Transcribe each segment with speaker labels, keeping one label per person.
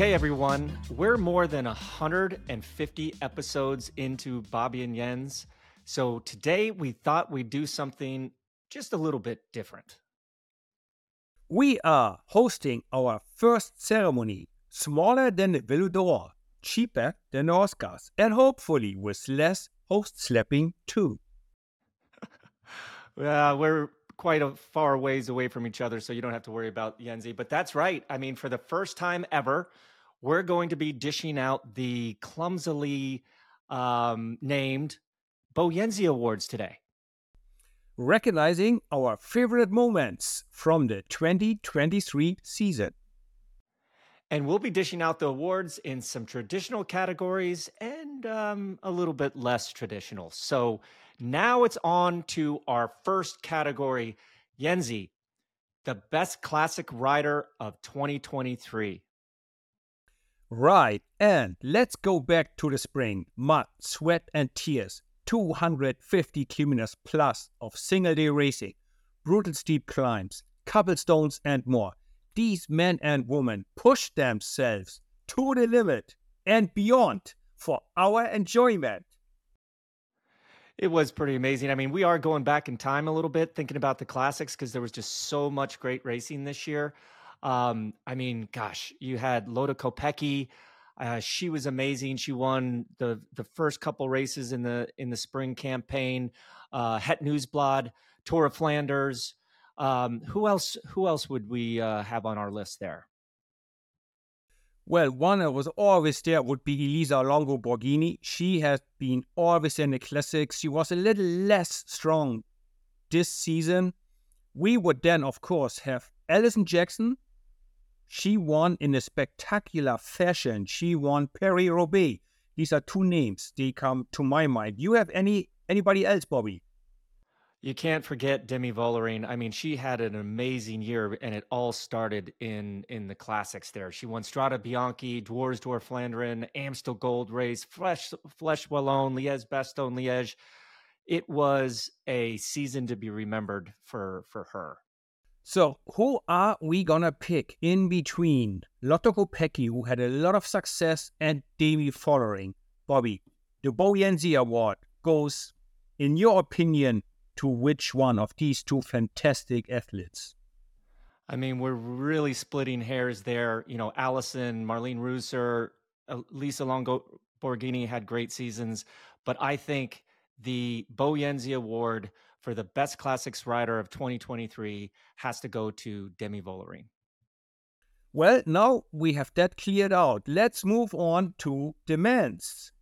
Speaker 1: Okay, everyone, we're more than 150 episodes into Bobby and Jens. So today we thought we'd do something just a little bit different.
Speaker 2: We are hosting our first ceremony, smaller than the Vélo d'Or, cheaper than the Oscars, and hopefully with less host slapping too.
Speaker 1: Yeah, we're quite a far ways away from each other, so you don't have to worry about Jensie. But that's right. I mean, for the first time ever, we're going to be dishing out the clumsily um, named BoJensie Awards today.
Speaker 2: Recognizing our favorite moments from the 2023 season.
Speaker 1: And we'll be dishing out the awards in some traditional categories and um, a little bit less traditional. So now it's on to our first category, Jensie, the best classic rider of 2023.
Speaker 2: Right, and let's go back to the spring. Mud, sweat, and tears. 250 kilometers plus of single day racing, brutal steep climbs, cobblestones, and more. These men and women push themselves to the limit and beyond for our enjoyment.
Speaker 1: It was pretty amazing. I mean, we are going back in time a little bit, thinking about the classics because there was just so much great racing this year. Um, I mean, gosh, you had Lotte Kopecky. Uh, she was amazing. She won the the first couple races in the in the spring campaign. Uh, Het Nieuwsblad, Tour of Flanders. Um, who else? Who else would we uh, have on our list there?
Speaker 2: Well, one that was always there would be Elisa Longo Borghini. She has been always in the classics. She was a little less strong this season. We would then, of course, have Alison Jackson. She won in a spectacular fashion. She won Paris Roubaix. These are two names. They come to my mind. You have any anybody else, Bobby?
Speaker 1: You can't forget Demi Vollering. I mean, she had an amazing year, and it all started in in the classics. There, she won Strade Bianche, Dwars door Flandern, Amstel Gold Race, Flèche Flèche Wallonne, Liège Bastogne Liège. It was a season to be remembered for for her.
Speaker 2: So, who are we gonna pick in between Lotte Kopecky, who had a lot of success, and Demi Vollering? Bobby, the Bo Award goes, in your opinion, to which one of these two fantastic athletes?
Speaker 1: I mean, we're really splitting hairs there. You know, Allison, Marlen Reusser, uh, Lisa Longo Borghini had great seasons, but I think the Bo Award for the best classics rider of 2023 has to go to Demi Vollering.
Speaker 2: Well, now we have that cleared out. Let's move on to demands.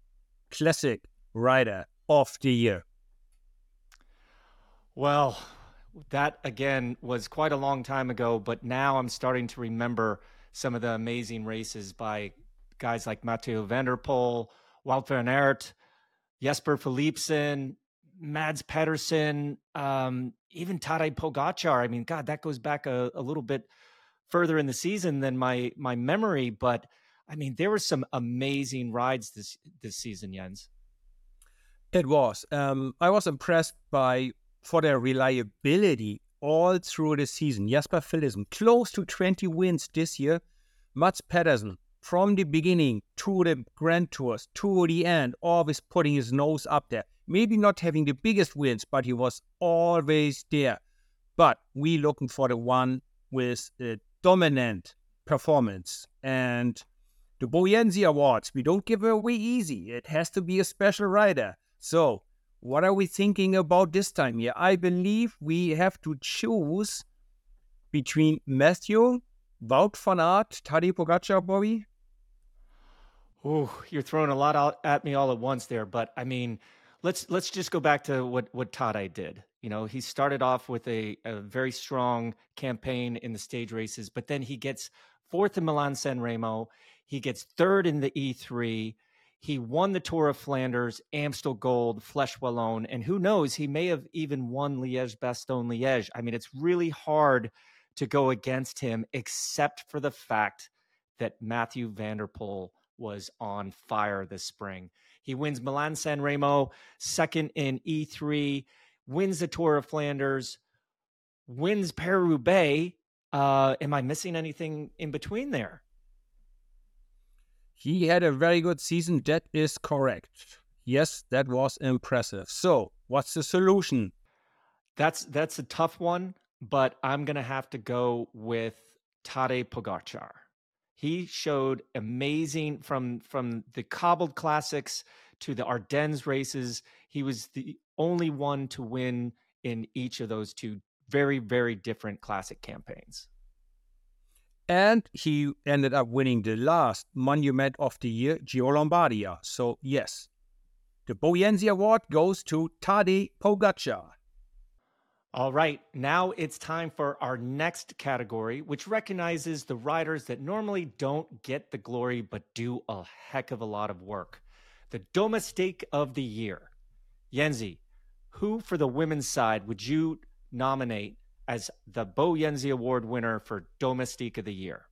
Speaker 2: classic rider of the year.
Speaker 1: Well, that again was quite a long time ago, but now I'm starting to remember some of the amazing races by guys like Mathieu van der Poel, Wout van Aert, Jasper Philipsen, Mads Pedersen, um, even Tadej Pogacar. I mean, God, that goes back a, a little bit further in the season than my my memory, but I mean, there were some amazing rides this this season, Jens.
Speaker 2: It was. Um, I was impressed by for their reliability all through the season. Jasper Philipsen, close to 20 wins this year. Mads Pedersen, from the beginning to the Grand Tours to the end, always putting his nose up there. Maybe not having the biggest wins, but he was always there. But we looking for the one with the dominant performance. And the BoJensie Awards, we don't give away easy. It has to be a special rider. So what are we thinking about this time here? I believe we have to choose between Matthew, Wout van Aert, Tadej Pogacar, Bobby.
Speaker 1: Oh, you're throwing a lot out at me all at once there, but I mean, let's let's just go back to what what Tadej did. You know, he started off with a, a very strong campaign in the stage races, but then he gets fourth in Milan San Remo. He gets third in the E3. He won the Tour of Flanders, Amstel Gold, Flèche Wallonne, and who knows, he may have even won Liège Bastogne Liège. I mean, it's really hard to go against him, except for the fact that Matthew van der Poel was on fire this spring. He wins Milan San Remo, second in E3, wins the Tour of Flanders, wins Paris Roubaix. Uh, am I missing anything in between there?
Speaker 2: He had a very good season. That is correct. Yes, that was impressive. So, what's the solution?
Speaker 1: That's that's a tough one, but I'm gonna have to go with Tadej Pogacar. He showed amazing from from the cobbled classics to the Ardennes races. He was the only one to win in each of those two very very different classic campaigns.
Speaker 2: And he ended up winning the last monument of the year, Giro Lombardia. So yes, the BoJensie Award goes to Tadej Pogacar.
Speaker 1: All right, now it's time for our next category, which recognizes the riders that normally don't get the glory but do a heck of a lot of work. The Domestique of the Year. Jensie, who for the women's side would you nominate as the BoJensie Award winner for Domestique of the Year?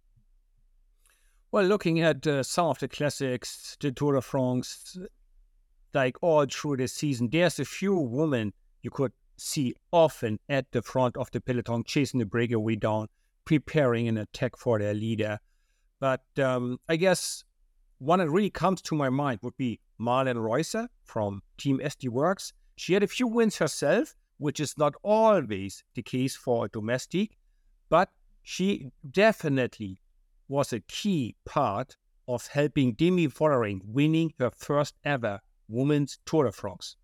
Speaker 2: Well, looking at uh, some of the classics, the Tour de France, like all through the season, there's a few women you could see often at the front of the peloton, chasing the breakaway down, preparing an attack for their leader. But um, I guess one that really comes to my mind would be Marlen Reusser from Team SD Worx. She had a few wins herself, which is not always the case for a domestic, but she definitely was a key part of helping Demi Vollering winning her first ever women's Tour de France.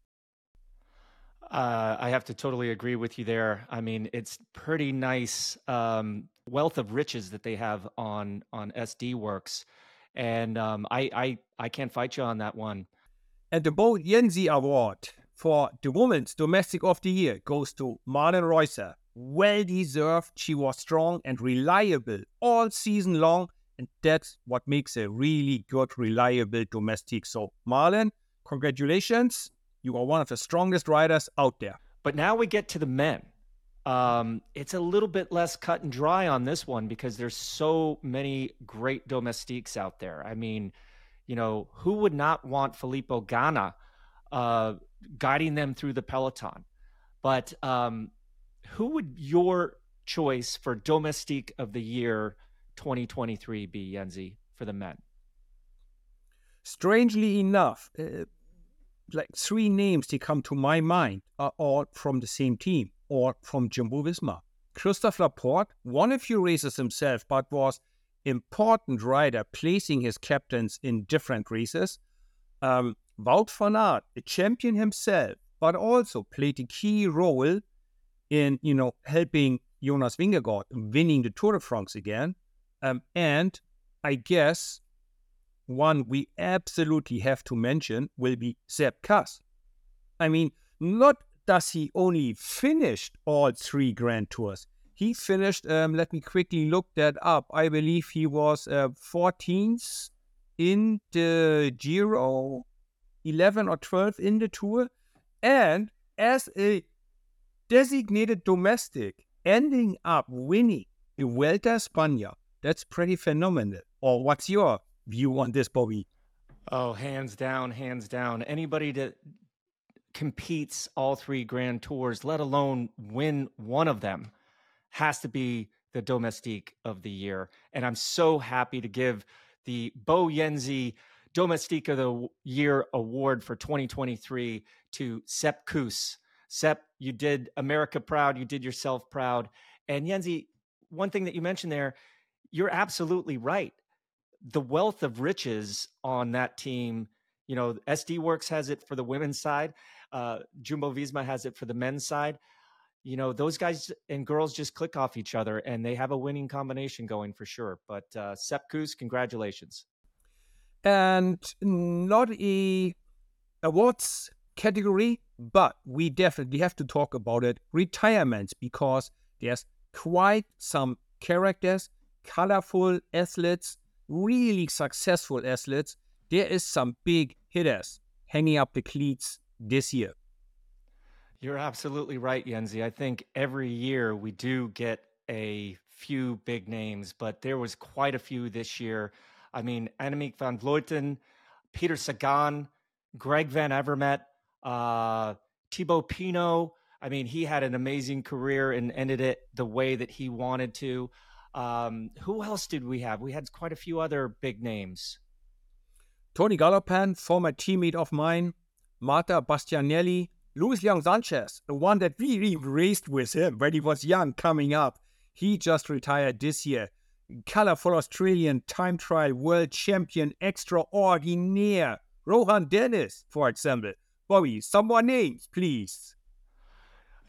Speaker 1: Uh, I have to totally agree with you there. I mean, it's pretty nice um, wealth of riches that they have on on SD Worx, and um, I, I I can't fight you on that one.
Speaker 2: And the BoJensie Award for the Women's Domestic of the Year goes to Marlen Reusser. Well deserved. She was strong and reliable all season long, and that's what makes a really good, reliable domestic. So, Marlen, congratulations you are one of the strongest riders out there.
Speaker 1: But now we get to the men. Um, it's a little bit less cut and dry on this one because there's so many great domestiques out there. I mean, you know, who would not want Filippo Ganna uh, guiding them through the peloton? But um, who would your choice for domestique of the year 2023 be, Jensie, for the men?
Speaker 2: Strangely enough, uh, like three names that come to my mind are all from the same team or from Jumbo Visma. Christophe Laporte won a few races himself, but was important rider, placing his captains in different races. Um, Wout van Aert, a champion himself, but also played a key role in, you know, helping Jonas Vingegaard winning the Tour de France again. Um, and I guess one we absolutely have to mention will be Sepp Kuss. I mean, not does he only finished all three Grand Tours. He finished, um, let me quickly look that up. I believe he was uh, 14th in the Giro, 11 or 12 in the Tour. And as a designated domestic, ending up winning the Vuelta España, that's pretty phenomenal. Or what's your view on this, Bobby?
Speaker 1: Oh, hands down, hands down. Anybody that competes all three Grand Tours, let alone win one of them, has to be the domestique of the year. And I'm so happy to give the BoJensie Domestique of the Year award for 2023 to Sepp Kuss. Sepp, you did America proud, you did yourself proud. And Jensie, one thing that you mentioned there, you're absolutely right the wealth of riches on that team. You know, SD Worx has it for the women's side. Uh, Jumbo Visma has it for the men's side. You know, those guys and girls just click off each other, and they have a winning combination going for sure. But uh, Sepp Kuss, congratulations.
Speaker 2: And not a awards category, but we definitely have to talk about it. Retirements, because there's quite some characters, colorful athletes really successful athletes, there is some big hitters hanging up the cleats this year.
Speaker 1: You're absolutely right, Jensie. I think every year we do get a few big names, but there was quite a few this year. I mean, Annemiek van Vleuten, Peter Sagan, Greg Van Avermaet, uh, Thibaut Pinot. I mean, he had an amazing career and ended it the way that he wanted to. Um, who else did we have? We had quite a few other big names.
Speaker 2: Tony Gallopin, former teammate of mine, Marta Bastianelli, Luis Leon Sanchez, the one that we raced with him when he was young coming up. He just retired this year. Colorful Australian time trial world champion extraordinaire. Rohan Dennis, for example. Bobby, some more names, please.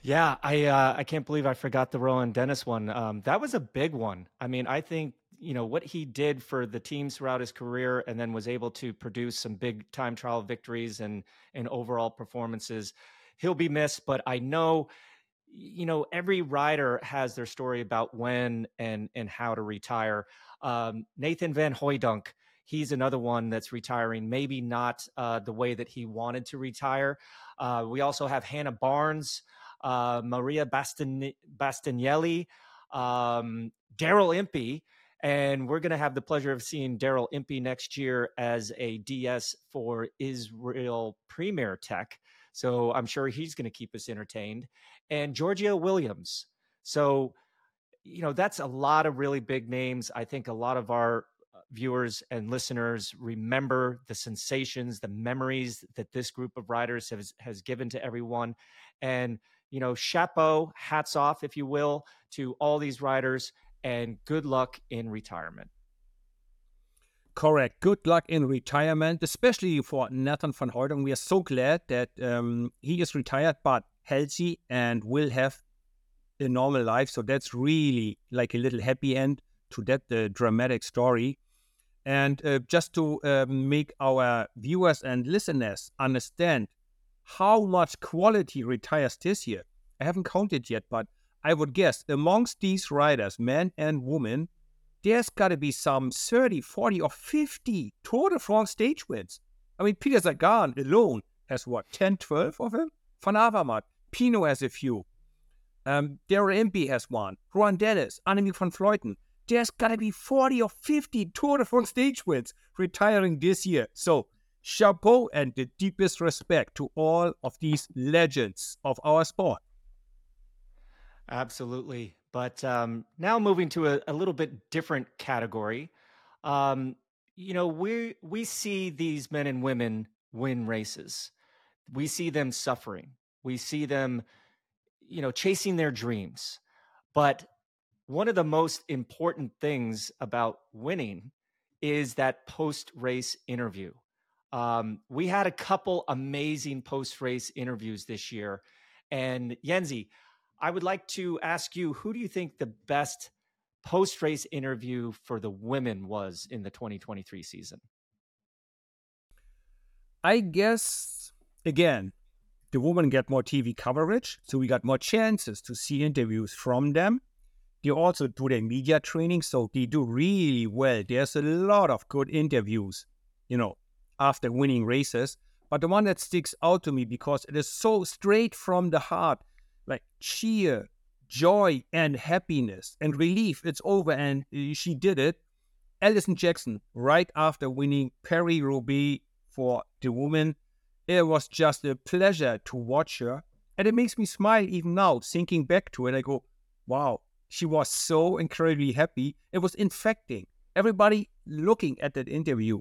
Speaker 1: Yeah, I uh, I can't believe I forgot the Rohan Dennis one. Um, that was a big one. I mean, I think you know what he did for the teams throughout his career, and then was able to produce some big time trial victories and and overall performances. He'll be missed, but I know, you know, every rider has their story about when and and how to retire. Um, Nathan Van Hooydonck, he's another one that's retiring. Maybe not uh, the way that he wanted to retire. Uh, we also have Hannah Barnes, uh, Maria Bastin- Bastianelli, um, Daryl Impey and we're going to have the pleasure of seeing Daryl Impey next year as a DS for Israel Premier Tech. So I'm sure he's going to keep us entertained. And Georgia Williams. So, you know, that's a lot of really big names. I think a lot of our uh, viewers and listeners remember the sensations, the memories that this group of riders has, has given to everyone. And, you know, chapeau, hats off, if you will, to all these riders and good luck in retirement.
Speaker 2: Correct. Good luck in retirement, especially for Nathan van Hooydonck. We are so glad that um, he is retired, but healthy and will have a normal life. So that's really like a little happy end to that uh, dramatic story. And uh, just to uh, make our viewers and listeners understand how much quality retires this year, I haven't counted yet, but I would guess amongst these riders, men and women, there's got to be some 30, 40, or 50 Tour de France stage wins. I mean, Peter Sagan alone has what, 10, 12 of them? Van Avermaet, Pinot has a few. Um, Daryl Impey has one. Rohan Dennis, Annemiek van Vleuten. There's got to be 40 or 50 Tour de France stage wins retiring this year. So, chapeau and the deepest respect to all of these legends of our sport.
Speaker 1: Absolutely. But um, now moving to a, a, little bit different category. Um, you know, we we see these men and women win races. We see them suffering. We see them, you know, chasing their dreams. But one of the most important things about winning is that post race interview. Um, we had a couple amazing post race interviews this year. And Jensie, I would like to ask you who do you think the best post race interview for the women was in the 2023 season?
Speaker 2: I guess, again, the women get more TV coverage, so we got more chances to see interviews from them. They also do their media training, so they do really well. There's a lot of good interviews, you know, after winning races. But the one that sticks out to me because it is so straight from the heart like cheer, joy, and happiness and relief. It's over, and she did it. Alison Jackson, right after winning Paris Roubaix for the woman, it was just a pleasure to watch her. And it makes me smile even now, thinking back to it. I go, wow, she was so incredibly happy. It was infecting. Everybody looking at that interview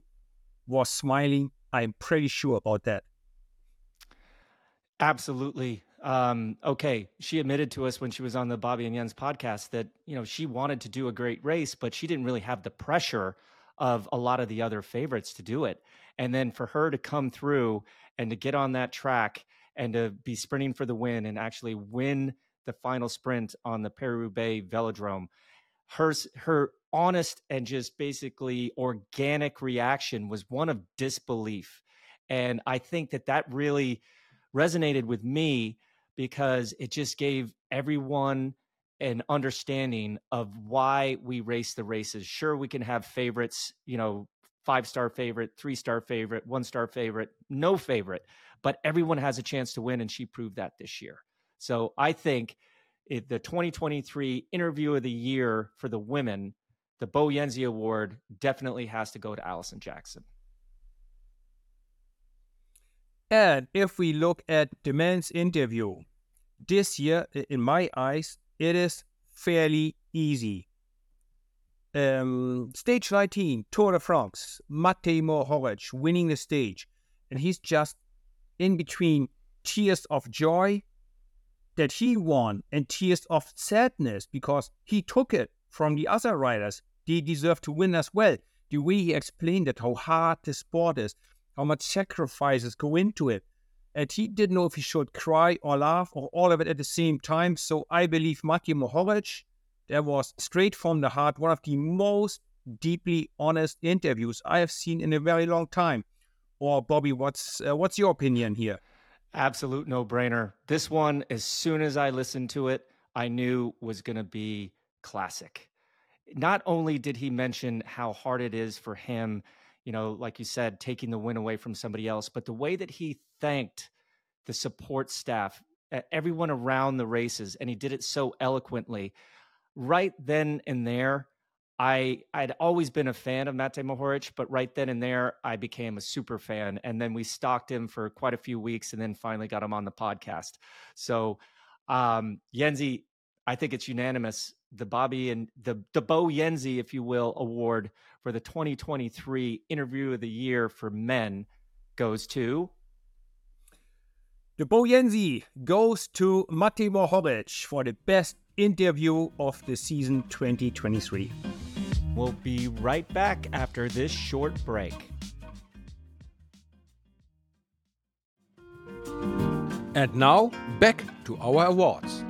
Speaker 2: was smiling. I'm pretty sure about that.
Speaker 1: Absolutely um, okay, she admitted to us when she was on the Bobby and Jens podcast that you know she wanted to do a great race, but she didn't really have the pressure of a lot of the other favorites to do it. And then for her to come through and to get on that track and to be sprinting for the win and actually win the final sprint on the Paris-Roubaix Velodrome, her her honest and just basically organic reaction was one of disbelief, and I think that that really resonated with me because it just gave everyone an understanding of why we race the races. Sure, we can have favorites, you know, five star favorite, three star favorite, one star favorite, no favorite, but everyone has a chance to win, and she proved that this year. So I think it, the 2023 interview of the year for the women, the BoJensie Award, definitely has to go to Alison Jackson.
Speaker 2: And if we look at the men's interview, this year, in my eyes, it is fairly easy. um, stage 19, Tour de France, Matej Mohoric winning the stage. And he's just in between tears of joy that he won and tears of sadness because he took it from the other riders. They deserve to win as well. The way he explained it, how hard the sport is, how much sacrifices go into it. And he didn't know if he should cry or laugh or all of it at the same time. So I believe Matej Mohoric, that was straight from the heart, one of the most deeply honest interviews I have seen in a very long time. Or Bobby, what's uh, what's your opinion here?
Speaker 1: Absolute no brainer. This one, as soon as I listened to it, I knew was going to be classic. Not only did he mention how hard it is for him, you know, like you said, taking the win away from somebody else, but the way that he thanked the support staff, everyone around the races, and he did it so eloquently. Right then and there, I I'd always been a fan of Matej Mohoric, but right then and there I became a super fan, and then we stalked him for quite a few weeks, and then finally got him on the podcast. So, um, Jensie, I think it's unanimous. The Bobby and the the BoJensie, if you will, award for the 2023 Interview of the Year for Men goes to.
Speaker 2: The BoJensie goes to Matej Mohoric for the best interview of the season 2023.
Speaker 1: We'll be right back after this short break.
Speaker 3: And now, back to our awards.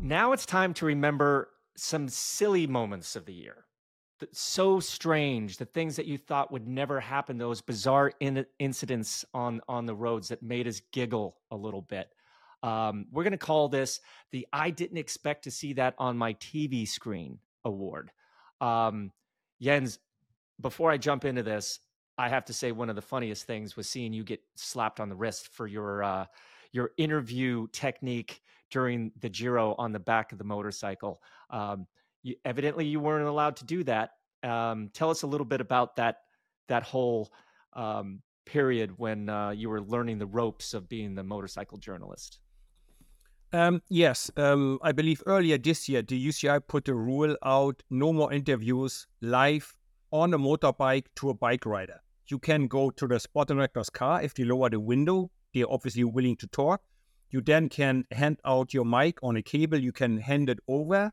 Speaker 1: Now it's time to remember some silly moments of the year. So strange, the things that you thought would never happen, those bizarre in- incidents on, on the roads that made us giggle a little bit. Um, we're going to call this the I didn't expect to see that on my TV screen award. Um, Jens, before I jump into this, I have to say one of the funniest things was seeing you get slapped on the wrist for your uh, your interview technique during the Giro on the back of the motorcycle. Um, you, evidently, you weren't allowed to do that. Um, tell us a little bit about that that whole um, period when uh, you were learning the ropes of being the motorcycle journalist.
Speaker 2: Um, yes, um, I believe earlier this year the UCI put a rule out: no more interviews live on a motorbike to a bike rider. You can go to the sport director's car if they lower the window. They're obviously willing to talk. You then can hand out your mic on a cable. You can hand it over.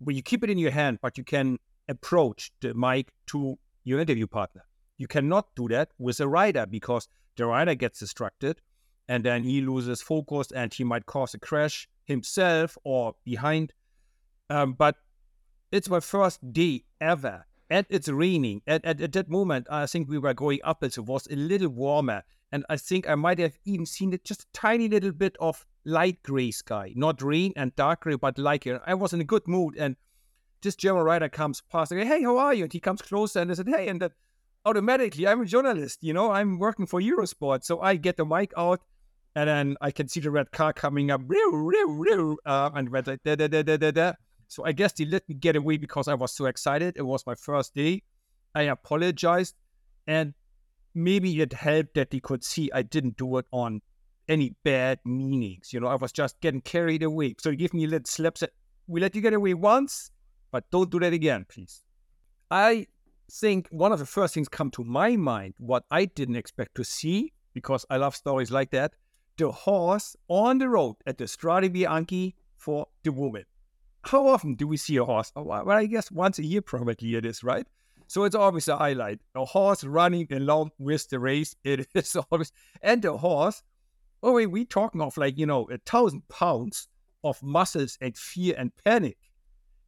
Speaker 2: Well, you keep it in your hand, but you can approach the mic to your interview partner. You cannot do that with a rider because the rider gets distracted and then he loses focus and he might cause a crash himself or behind. Um, but it's my first day ever, and it's raining. At, at, at that moment, I think we were going up, it was a little warmer, and I think I might have even seen just a tiny little bit of light gray sky, not rain and dark gray, but gray. I was in a good mood, and this German rider comes past, and hey, how are you? And he comes closer, and I said, hey, and then automatically, I'm a journalist, you know, I'm working for Eurosport, so I get the mic out and then I can see the red car coming up, uh, and red like da, da, da, da, da, da. So I guess they let me get away because I was so excited. It was my first day. I apologized, and maybe it helped that they could see I didn't do it on any bad meanings. You know, I was just getting carried away. So give me a little slap. Said, "We let you get away once, but don't do that again, please." I think one of the first things come to my mind, what I didn't expect to see, because I love stories like that, the horse on the road at the Strade Bianche for the woman. How often do we see a horse? Oh, well, I guess once a year probably it is, right? So it's always a highlight. A horse running along with the race. It is always, and the horse, oh, wait, we talking of like, you know, a thousand pounds of muscles and fear and panic.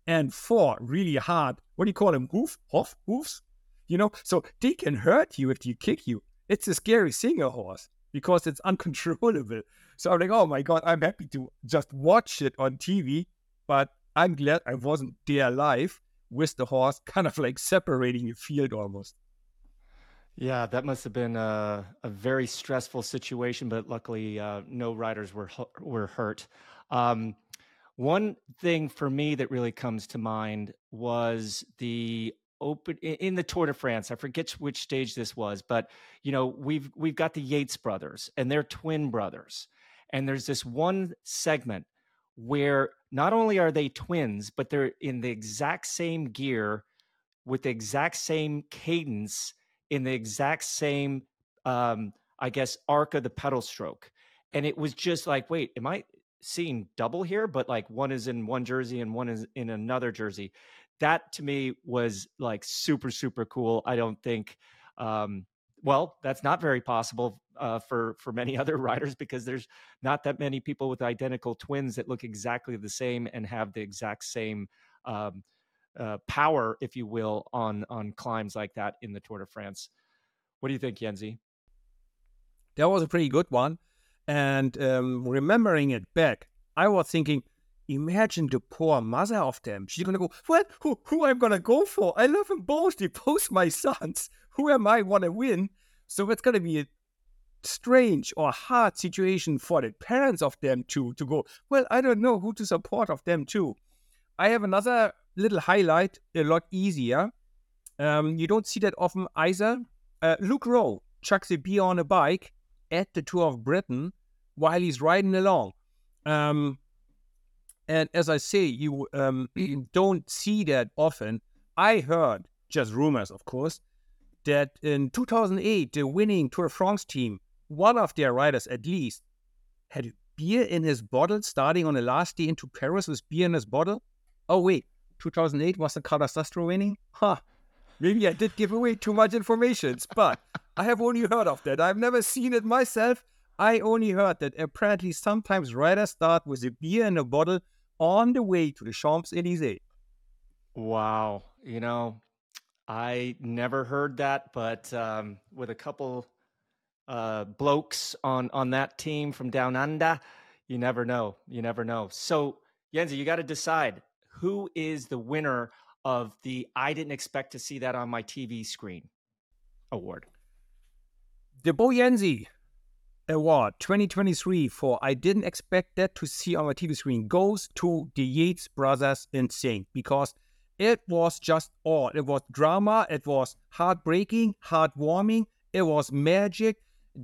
Speaker 2: And four really hard, what do you call them? Hoof? Hoof? Hoofs? You know, so they can hurt you if they kick you. It's a scary thing, a horse because it's uncontrollable. So I'm like, oh my God, I'm happy to just watch it on TV, but I'm glad I wasn't there live with the horse, kind of like separating the field almost.
Speaker 1: Yeah, that must have been a, a very stressful situation, but luckily uh, no riders were were hurt. Um, one thing for me that really comes to mind was the open in the Tour de France. I forget which stage this was, but you know we've we've got the Yates brothers and they're twin brothers, and there's this one segment where not only are they twins, but they're in the exact same gear with the exact same cadence in the exact same, um, I guess, arc of the pedal stroke. And it was just like, wait, am I seeing double here? But like one is in one jersey and one is in another jersey. That to me was like super, super cool. I don't think, um, well, that's not very possible uh, for for many other riders because there's not that many people with identical twins that look exactly the same and have the exact same um, uh, power, if you will, on on climbs like that in the Tour de France. What do you think, Jensie?
Speaker 2: That was a pretty good one. And um, remembering it back, I was thinking, imagine the poor mother of them. She's gonna go, what? Who, who I'm gonna go for? I love them both. They both my sons. Who am I want to win? So it's gonna be a strange or hard situation for the parents of them to to go. Well, I don't know who to support of them too. I have another little highlight, a lot easier. Um, you don't see that often either. Uh, Luke Rowe chucks a beer on a bike at the Tour of Britain while he's riding along. Um, and as I say, you um, don't see that often. I heard, just rumors, of course, that in 2008, the winning Tour de France team, one of their riders at least, had beer in his bottle starting on the last day into Paris with beer in his bottle. Oh, wait, 2008 was the Carlos Sastre winning? Huh. Maybe I did give away too much information, but I have only heard of that. I've never seen it myself. I only heard that apparently sometimes riders start with a beer in a bottle on the way to the Champs Elysees.
Speaker 1: Wow. You know, I never heard that, but um, with a couple uh, blokes on on that team from down under, you never know. You never know. So, Jensie, you got to decide who is the winner of the I didn't expect to see that on my TV screen award.
Speaker 2: The BoJensie Award 2023 for I didn't expect that to see on my TV screen goes to the Yates brothers Insane because it was just all. It was drama, it was heartbreaking, heartwarming, it was magic.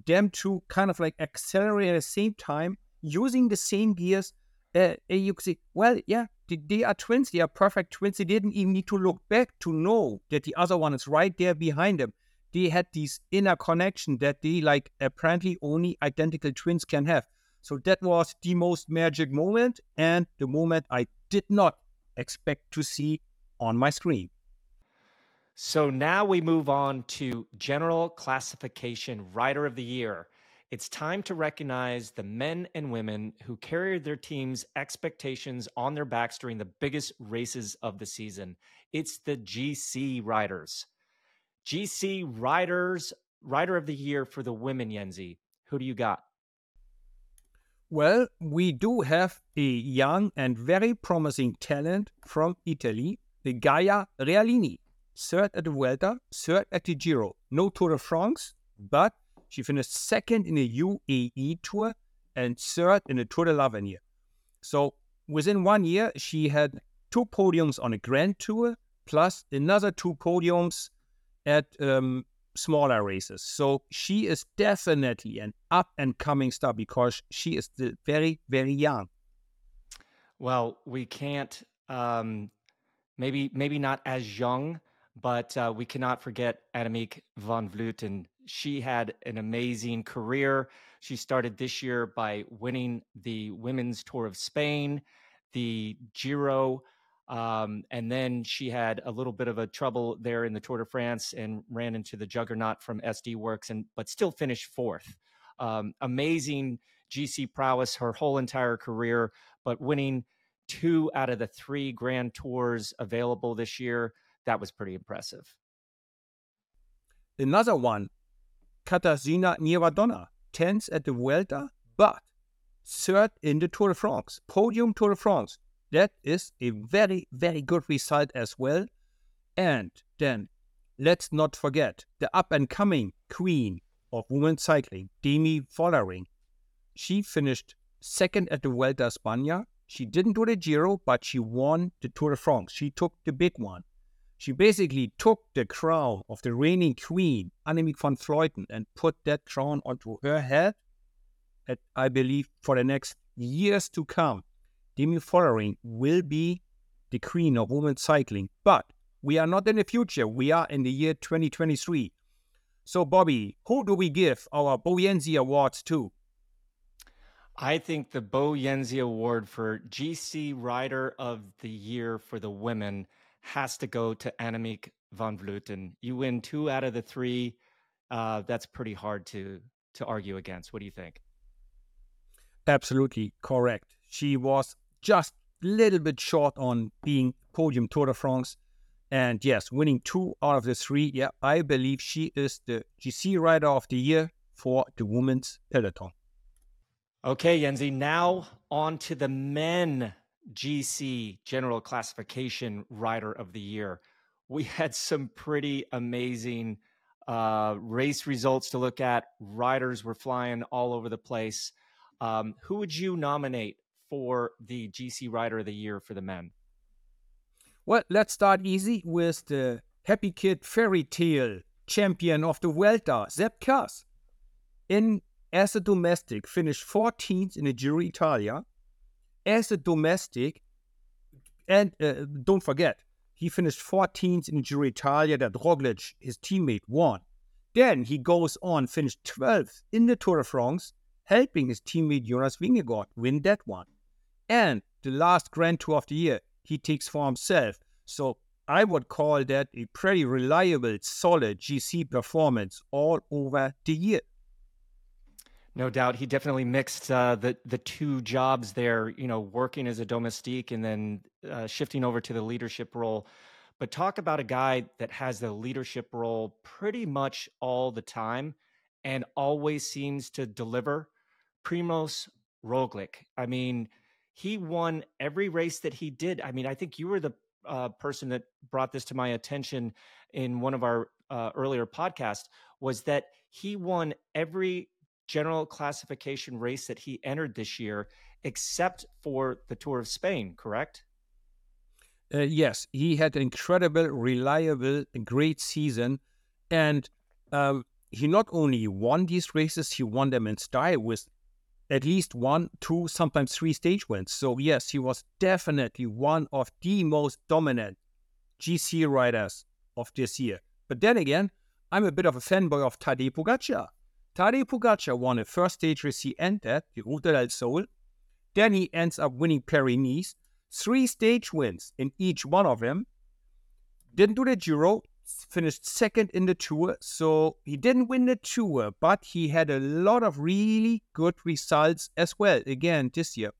Speaker 2: Them two kind of like accelerate at the same time, using the same gears. Uh, you could say, well, yeah, they are twins. They are perfect twins. They didn't even need to look back to know that the other one is right there behind them. They had this inner connection that they like apparently only identical twins can have. So that was the most magic moment and the moment I did not expect to see on my screen.
Speaker 1: So now we move on to general classification rider of the year. It's time to recognize the men and women who carried their team's expectations on their backs during the biggest races of the season. It's the GC riders. GC riders, rider of the year for the women, Jensie. Who do you got?
Speaker 2: Well, we do have a young and very promising talent from Italy, the Gaia Realini. Third at the Vuelta, third at the Giro. No Tour de France, but she finished second in the UAE Tour and third in the Tour de l'Avenir. So within one year, she had two podiums on a Grand Tour plus another two podiums at um, smaller races. So she is definitely an up and coming star because she is still very, very young.
Speaker 1: Well, we can't um, maybe maybe not as young, but uh, we cannot forget Annemiek van Vleuten she had an amazing career. She started this year by winning the Women's Tour of Spain, the Giro, um, and then she had a little bit of a trouble there in the Tour de France and ran into the juggernaut from SD Worx, and but still finished fourth. Um, amazing GC prowess her whole entire career, but winning two out of the three Grand Tours available this year, that was pretty impressive.
Speaker 2: Another one Katarzyna Niewiadoma, 10th at the Vuelta, but third in the Tour de France, podium Tour de France. That is a very, very good result as well. And then let's not forget the up and coming queen of women's cycling, Demi Vollering. She finished second at the Vuelta España. She didn't do the Giro, but she won the Tour de France. She took the big one. She basically took the crown of the reigning queen, Annemiek van Vleuten, and put that crown onto her head, at, I believe, for the next years to come. Demi Vollering will be the queen of women's cycling. But we are not in the future. We are in the year 2023. So, Bobby, who do we give our BoJensie awards to?
Speaker 1: I think the BoJensie Award for GC Rider of the Year for the women has to go to Annemiek van Vleuten. You win two out of the three. Uh, that's pretty hard to to argue against. What do you think?
Speaker 2: Absolutely correct. She was just a little bit short on being podium Tour de France. And yes, winning two out of the three. Yeah, I believe she is the GC Rider of the Year for the women's peloton.
Speaker 1: Okay, Jensie, now on to the men GC General Classification Rider of the Year. We had some pretty amazing uh, race results to look at. Riders were flying all over the place. Um, who would you nominate for the GC Rider of the Year for the men?
Speaker 2: Well, let's start easy with the Happy Kid fairy tale champion of the Vuelta, Sepp Kuss. In as a domestic, finished 14th in the Giro Italia. As a domestic, and uh, don't forget, he finished 14th in the Giro Italia that Roglic, his teammate, won. Then he goes on, finished 12th in the Tour de France, helping his teammate Jonas Vingegaard win that one. And the last Grand Tour of the year, he takes for himself. So I would call that a pretty reliable, solid GC performance all over the year.
Speaker 1: No doubt, he definitely mixed uh, the the two jobs there. You know, working as a domestique and then uh, shifting over to the leadership role. But talk about a guy that has the leadership role pretty much all the time, and always seems to deliver. Primoz Roglic. I mean, he won every race that he did. I mean, I think you were the uh, person that brought this to my attention in one of our uh, earlier podcasts. Was that he won every general classification race that he entered this year, except for the Tour of Spain, correct?
Speaker 2: Uh, yes, he had an incredible, reliable, great season. And um, he not only won these races, he won them in style with at least one, two, sometimes three stage wins. So, yes, he was definitely one of the most dominant GC riders of this year. But then again, I'm a bit of a fanboy of Tadej Pogacar. Tadej Pogacar won a first stage race he entered, the Ruta del Sol. Then he ends up winning Paris-Nice, three stage wins in each one of them. Didn't do the Giro, finished second in the Tour, so he didn't win the Tour, but he had a lot of really good results as well, again, this year.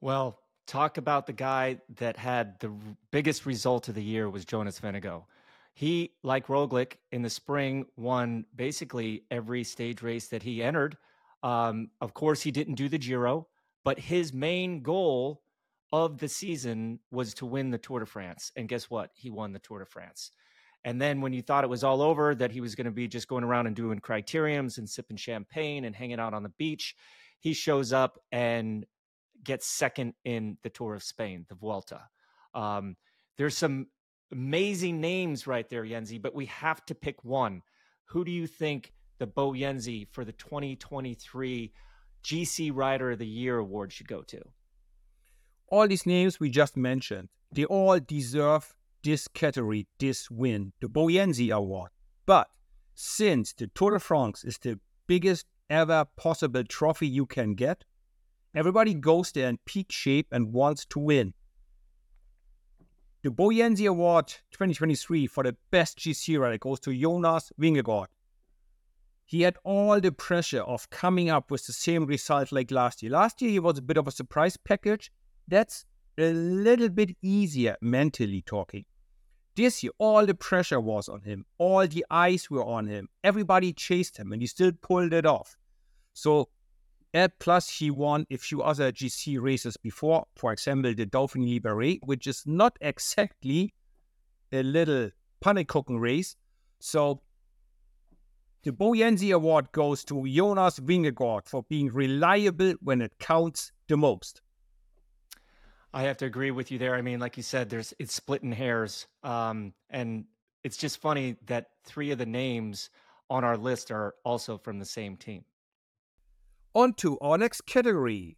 Speaker 1: Well, talk about the guy that had the biggest result of the year was Jonas Vingegaard. He, like Roglic, in the spring won basically every stage race that he entered. Um, of course, he didn't do the Giro, but his main goal of the season was to win the Tour de France. And guess what? He won the Tour de France. And then when you thought it was all over, that he was going to be just going around and doing criteriums and sipping champagne and hanging out on the beach, he shows up and gets second in the Tour of Spain, the Vuelta. Um, there's some amazing names right there, Jensie, but we have to pick one. Who do you think the BoJensie for the 2023 GC Rider of the Year award should go to?
Speaker 2: All these names we just mentioned, they all deserve this category, this win, the BoJensie Award. But since the Tour de France is the biggest ever possible trophy you can get, everybody goes there in peak shape and wants to win. The BoJensie Award 2023 for the best GC rider goes to Jonas Vingegaard. He had all the pressure of coming up with the same result like last year. Last year, he was a bit of a surprise package. That's a little bit easier mentally talking. This year, all the pressure was on him, all the eyes were on him. Everybody chased him, and he still pulled it off. So and plus, he won a few other GC races before, for example, the Dauphiné Libéré, which is not exactly a little panic cooking race. So the BoJensie Award goes to Jonas Vingegaard for being reliable when it counts the most.
Speaker 1: I have to agree with you there. I mean, like you said, there's it's splitting hairs, um, and it's just funny that three of the names on our list are also from the same team.
Speaker 2: On to our next category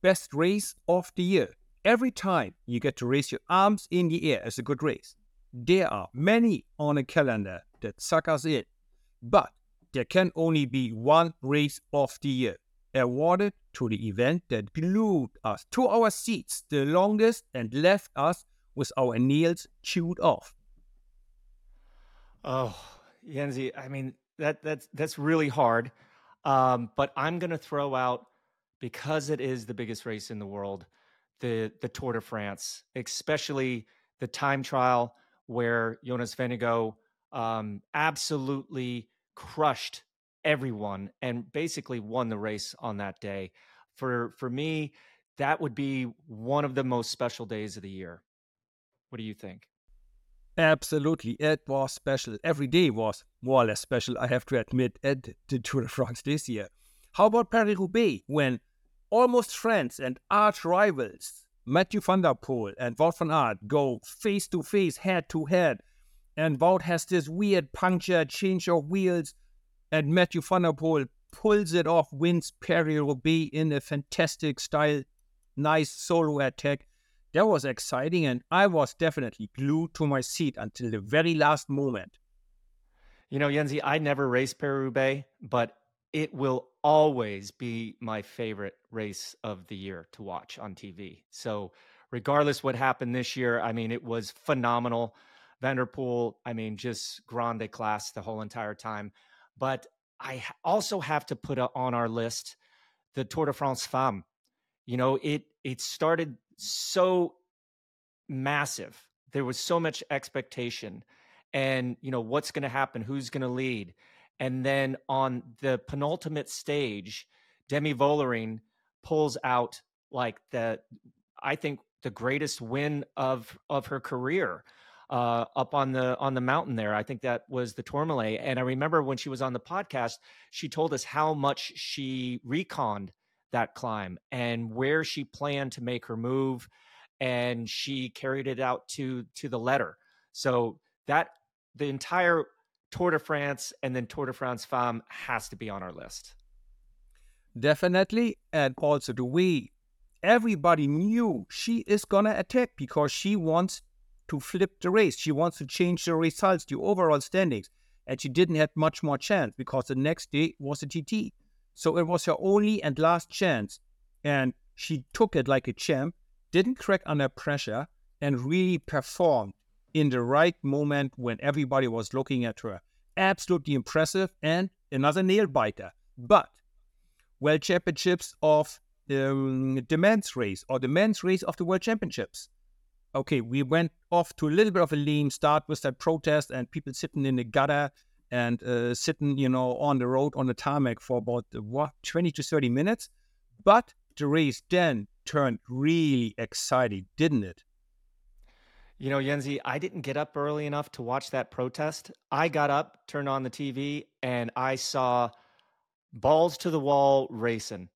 Speaker 2: best race of the year. Every time you get to raise your arms in the air as a good race. There are many on a calendar that suck us in, but there can only be one race of the year awarded to the event that glued us to our seats the longest and left us with our nails chewed off.
Speaker 1: Oh, Jensie, I mean that that's that's really hard. Um, but I'm going to throw out because it is the biggest race in the world, the the Tour de France, especially the time trial where Jonas Vingegaard um, absolutely crushed everyone and basically won the race on that day. For for me, that would be one of the most special days of the year. What do you think?
Speaker 2: Absolutely. It was special. Every day was more or less special, I have to admit, at the Tour de France this year. How about Paris-Roubaix, when almost friends and arch rivals, Mathieu van der Poel and Wout van Aert, go face to face, head to head, and Wout has this weird puncture, change of wheels, and Mathieu van der Poel pulls it off, wins Paris-Roubaix in a fantastic style, nice solo attack that was exciting, and I was definitely glued to my seat until the very last moment.
Speaker 1: You know, Jensie, I never raced Paris but it will always be my favorite race of the year to watch on TV. So, regardless what happened this year, I mean, it was phenomenal. van der Poel, I mean, just grande class the whole entire time. But I also have to put on our list the Tour de France Femme. You know, it it started so massive. There was so much expectation and, you know, what's going to happen, who's going to lead. And then on the penultimate stage, Demi Vollering pulls out like the I think the greatest win of of her career uh, up on the on the mountain there. I think that was the Tourmalet. And I remember when she was on the podcast, she told us how much she reconned that climb and where she planned to make her move and she carried it out to to the letter so that the entire tour de france and then tour de france femme has to be on our list
Speaker 2: definitely and also the way everybody knew she is gonna attack because she wants to flip the race she wants to change the results the overall standings and she didn't have much more chance because the next day was a tt so it was her only and last chance. And she took it like a champ, didn't crack under pressure, and really performed in the right moment when everybody was looking at her. Absolutely impressive and another nail biter. But World Championships of um, the men's race or the men's race of the World Championships. Okay, we went off to a little bit of a lean start with that protest and people sitting in the gutter and uh, sitting, you know, on the road on the tarmac for about what 20 to 30 minutes. But the race then turned really exciting, didn't it?
Speaker 1: You know, Jensie, I didn't get up early enough to watch that protest. I got up, turned on the TV, and I saw balls to the wall racing.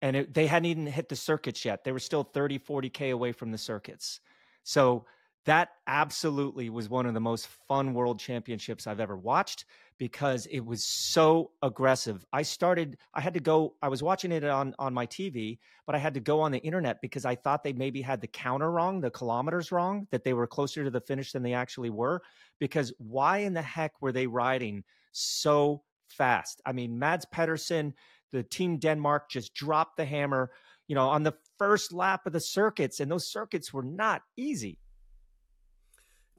Speaker 1: And it, they hadn't even hit the circuits yet. They were still 30, 40K away from the circuits. So that absolutely was one of the most fun world championships I've ever watched because it was so aggressive. I started I had to go I was watching it on on my TV, but I had to go on the internet because I thought they maybe had the counter wrong, the kilometers wrong, that they were closer to the finish than they actually were because why in the heck were they riding so fast? I mean, Mads Pedersen, the team Denmark just dropped the hammer, you know, on the first lap of the circuits and those circuits were not easy.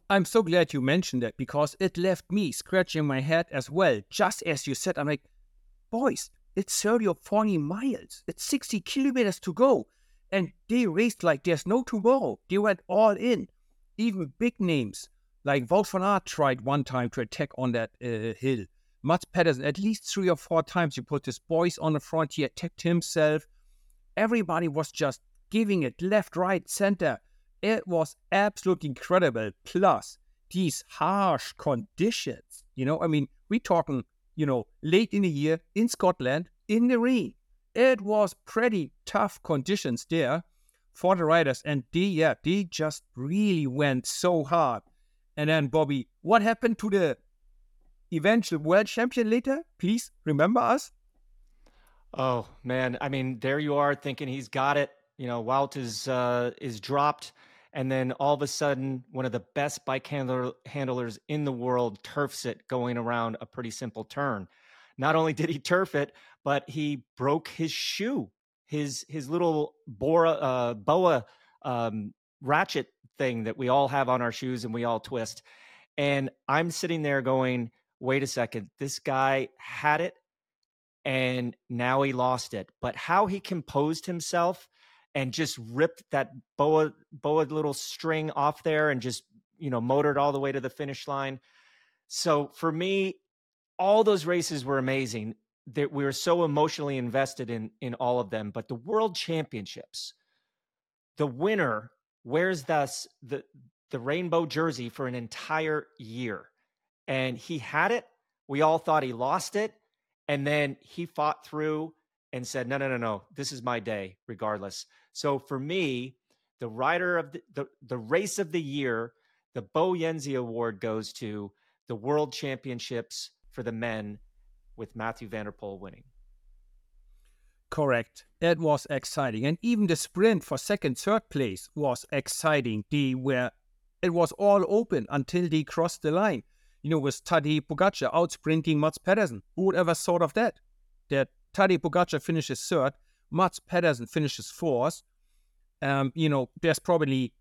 Speaker 2: I'm so glad you mentioned that because it left me scratching my head as well. Just as you said, I'm like, boys, it's 30 or 40 miles. It's 60 kilometers to go. And they raced like there's no tomorrow. They went all in. Even big names like Wout van Aert tried one time to attack on that uh, hill. Mads Pedersen, at least three or four times, you put his boys on the front. He attacked himself. Everybody was just giving it left, right, center. It was absolutely incredible. Plus, these harsh conditions. You know, I mean, we're talking, you know, late in the year in Scotland in the rain. It was pretty tough conditions there for the riders. And they, yeah, they just really went so hard. And then, Bobby, what happened to the eventual world champion later? Please remember us.
Speaker 1: Oh man, I mean, there you are thinking he's got it. You know, Wout is uh, is dropped, and then all of a sudden, one of the best bike handler, handlers in the world turfs it going around a pretty simple turn. Not only did he turf it, but he broke his shoe, his his little Bora, uh, boa um, ratchet thing that we all have on our shoes and we all twist. And I'm sitting there going, wait a second, this guy had it and now he lost it. But how he composed himself and just ripped that boa boa little string off there and just you know motored all the way to the finish line. So for me, all those races were amazing. That we were so emotionally invested in in all of them. But the World Championships, the winner wears thus the the rainbow jersey for an entire year, and he had it. We all thought he lost it and then he fought through and said, no, no, no, no, this is my day, regardless. So for me, the rider of the, the, the race of the year, the BoJensie Award goes to the World Championships for the men with Mathieu van der Poel winning.
Speaker 2: Correct. It was exciting. And even the sprint for second, third place was exciting. The where it was all open until they crossed the line you know, with Tadej Pogacar out sprinting Mads Pedersen. Who would ever thought of that? That Tadej Pogacar finishes third, Mads Pedersen finishes fourth. Um, you know, there's probably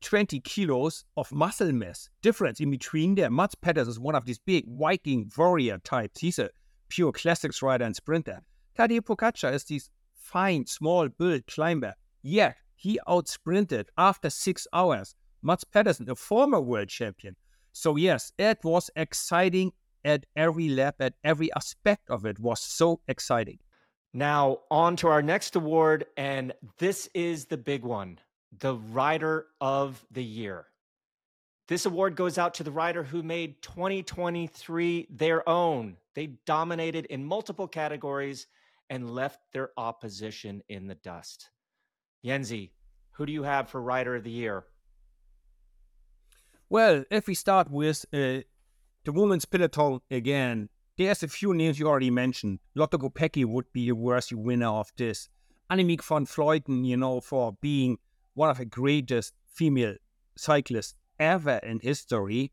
Speaker 2: 20 kilos of muscle mass difference in between there. Mads Pedersen is one of these big Viking warrior types. He's a pure classics rider and sprinter. Tadej Pogacar is this fine, small build climber. Yet he outsprinted after six hours Mads Pedersen, a former world champion. So, yes, it was exciting at every lap, at every aspect of it was so exciting.
Speaker 1: Now, on to our next award, and this is the big one the Rider of the Year. This award goes out to the rider who made 2023 their own. They dominated in multiple categories and left their opposition in the dust. Jensie, who do you have for Rider of the Year?
Speaker 2: Well, if we start with uh, the women's peloton again, there's a few names you already mentioned. Lotte Kopecky would be a worthy winner of this. Annemiek van Vleuten, you know, for being one of the greatest female cyclists ever in history.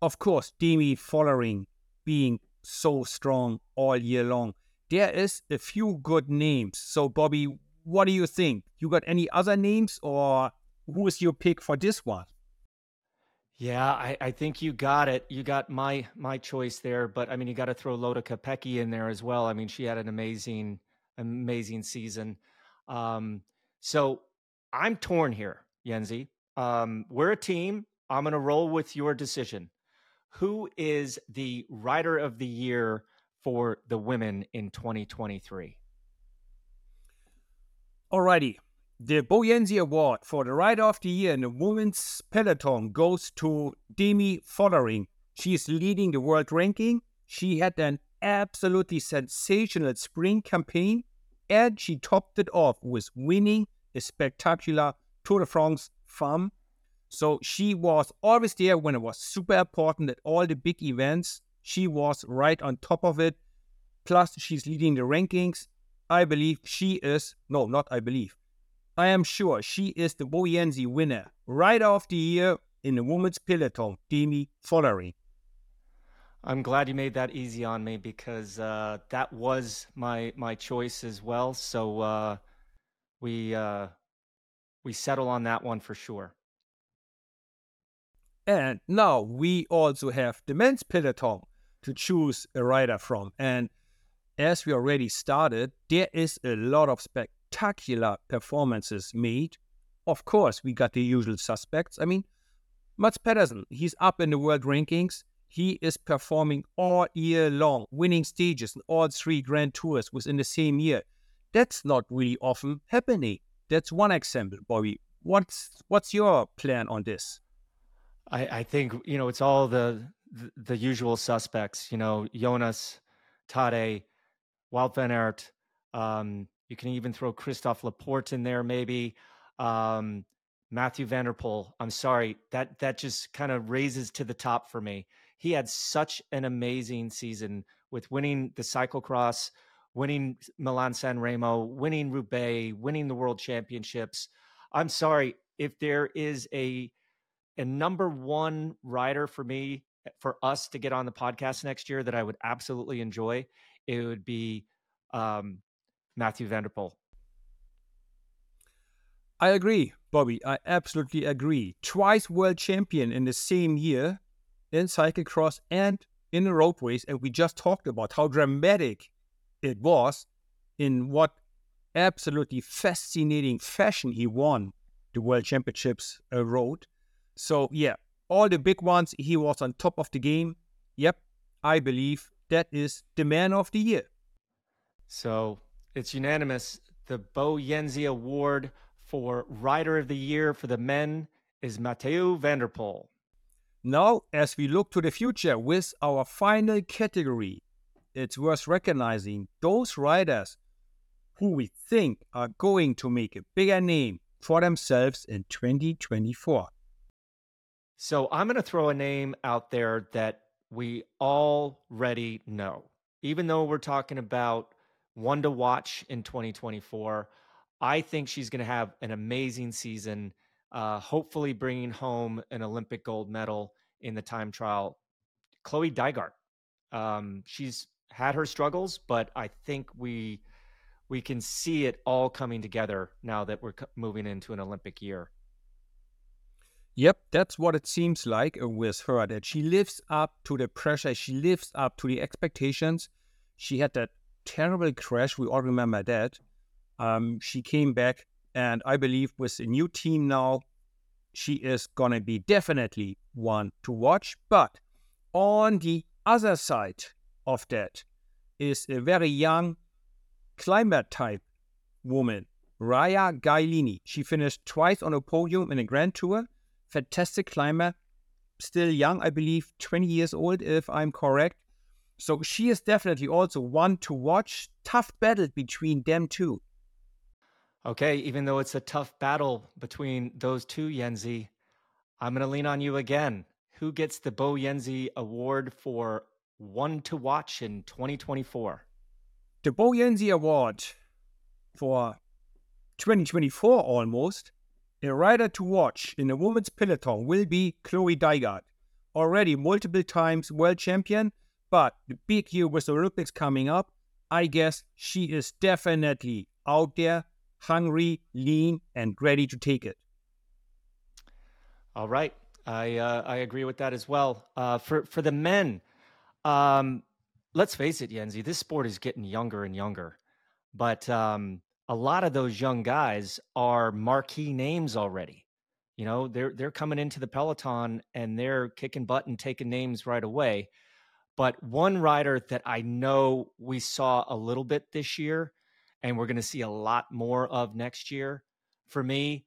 Speaker 2: Of course, Demi Vollering being so strong all year long. There is a few good names. So, Bobby, what do you think? You got any other names, or who is your pick for this one?
Speaker 1: Yeah, I, I think you got it. You got my my choice there, but I mean, you got to throw Lotte Kopecky in there as well. I mean, she had an amazing, amazing season. Um, so I'm torn here, Jensie. Um, we're a team. I'm going to roll with your decision. Who is the rider of the year for the women in 2023?
Speaker 2: Alrighty. The BoJensie Award for the Rider of the Year in the Women's Peloton goes to Demi Vollering. She is leading the world ranking. She had an absolutely sensational spring campaign and she topped it off with winning a spectacular Tour de France Femme. So she was always there when it was super important at all the big events. She was right on top of it. Plus, she's leading the rankings. I believe she is, no, not I believe. I am sure she is the BoJensie winner, Rider of the Year in the women's peloton, Demi Vollering.
Speaker 1: I'm glad you made that easy on me because uh, that was my my choice as well. So uh, we uh, we settle on that one for sure.
Speaker 2: And now we also have the men's peloton to choose a rider from. And as we already started, there is a lot of spec spectacular performances made. Of course, we got the usual suspects. I mean, Mads Pedersen, he's up in the world rankings. He is performing all year long, winning stages in all three Grand Tours within the same year. That's not really often happening. That's one example, Bobby. What's what's your plan on this?
Speaker 1: I, I think you know it's all the, the, the usual suspects. You know, Jonas, Tade, Wout van Aert, um, you can even throw Christophe Laporte in there, maybe. Um, Mathieu van der Poel. I'm sorry, that that just kind of raises to the top for me. He had such an amazing season with winning the cyclocross, winning Milan San Remo, winning Roubaix, winning the World Championships. I'm sorry if there is a a number one rider for me for us to get on the podcast next year that I would absolutely enjoy. It would be um, Mathieu van der Poel.
Speaker 2: I agree, Bobby. I absolutely agree. Twice world champion in the same year in cyclocross and in the road race. And we just talked about how dramatic it was in what absolutely fascinating fashion he won the World Championships uh, road. So, yeah, all the big ones, he was on top of the game. Yep, I believe that is the man of the year.
Speaker 1: So it's unanimous. The BoJensie Award for Rider of the Year for the men is Mathieu van der Poel.
Speaker 2: Now, as we look to the future with our final category, it's worth recognizing those riders who we think are going to make a bigger name for themselves in 2024.
Speaker 1: So I'm going to throw a name out there that we already know. Even though we're talking about one to watch in 2024, I think she's going to have an amazing season, uh, hopefully bringing home an Olympic gold medal in the time trial. Chloe Dygert. Um, she's had her struggles, but I think we we can see it all coming together now that we're moving into an Olympic year.
Speaker 2: Yep, that's what it seems like with her. That she lives up to the pressure, she lives up to the expectations. She had that terrible crash. We all remember that. Um, she came back, and I believe with a new team now, she is gonna be definitely one to watch. But on the other side of that is a very young climber type woman, Raya Gailini. She finished twice on a podium in a Grand Tour. Fantastic climber, still young, I believe, 20 years old, if I'm correct. So she is definitely also one to watch. Tough battle between them two.
Speaker 1: Okay, even though it's a tough battle between those two, Jensie, I'm going to lean on you again. Who gets the BoJensie Award for one to watch in 2024?
Speaker 2: The BoJensie Award for 2024 almost, a rider to watch in the women's peloton will be Chloe Dygert. Already multiple times world champion, but the big year with the Olympics coming up, I guess she is definitely out there, hungry, lean, and ready to take it.
Speaker 1: All right. I uh, I agree with that as well. Uh, for for the men, um, let's face it, Jensie, this sport is getting younger and younger, but um, a lot of those young guys are marquee names already. You know, they're they're coming into the peloton and they're kicking butt and taking names right away. But one rider that I know we saw a little bit this year, and we're going to see a lot more of next year, for me,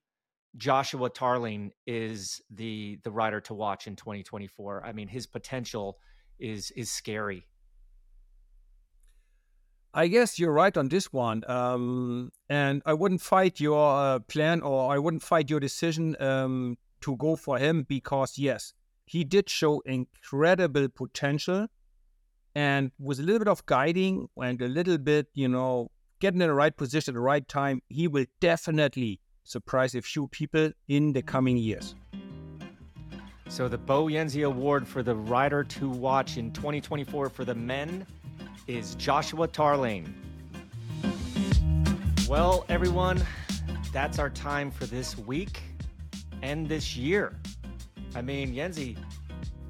Speaker 1: Joshua Tarling is the the rider to watch in 2024. I mean, his potential is is scary.
Speaker 2: I guess you're right on this one, um, and I wouldn't fight your uh, plan or I wouldn't fight your decision um, to go for him because yes, he did show incredible potential, and with a little bit of guiding and a little bit, you know, getting in the right position at the right time, he will definitely surprise a few people in the coming years.
Speaker 1: So the BoJensie Award for the rider to watch in 2024 for the men is Joshua Tarling. Well, everyone, that's our time for this week and this year. I mean, Jensie,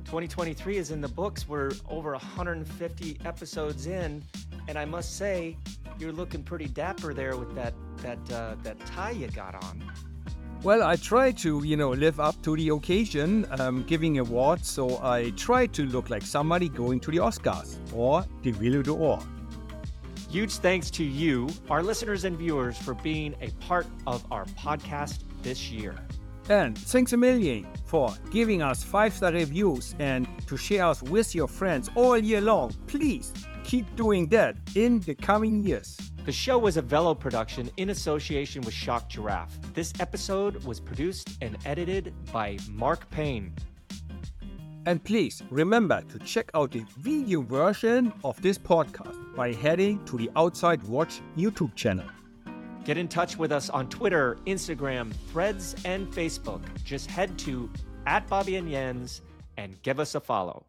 Speaker 1: 2023 is in the books. We're over 150 episodes in, and I must say, you're looking pretty dapper there with that that uh, that tie you got on.
Speaker 2: Well, I try to, you know, live up to the occasion, um, giving awards. So I try to look like somebody going to the Oscars or the Vélo d'Or.
Speaker 1: Huge thanks to you, our listeners and viewers, for being a part of our podcast this year.
Speaker 2: And thanks a million for giving us five star reviews and to share us with your friends all year long. Please keep doing that in the coming years.
Speaker 1: The show was a Velo production in association with Shock Giraffe. This episode was produced and edited by Mark Payne.
Speaker 2: And please remember to check out the video version of this podcast by heading to the Outside Watch YouTube channel.
Speaker 1: Get in touch with us on Twitter, Instagram, Threads, and Facebook. Just head to at Bobby and Jens and give us a follow.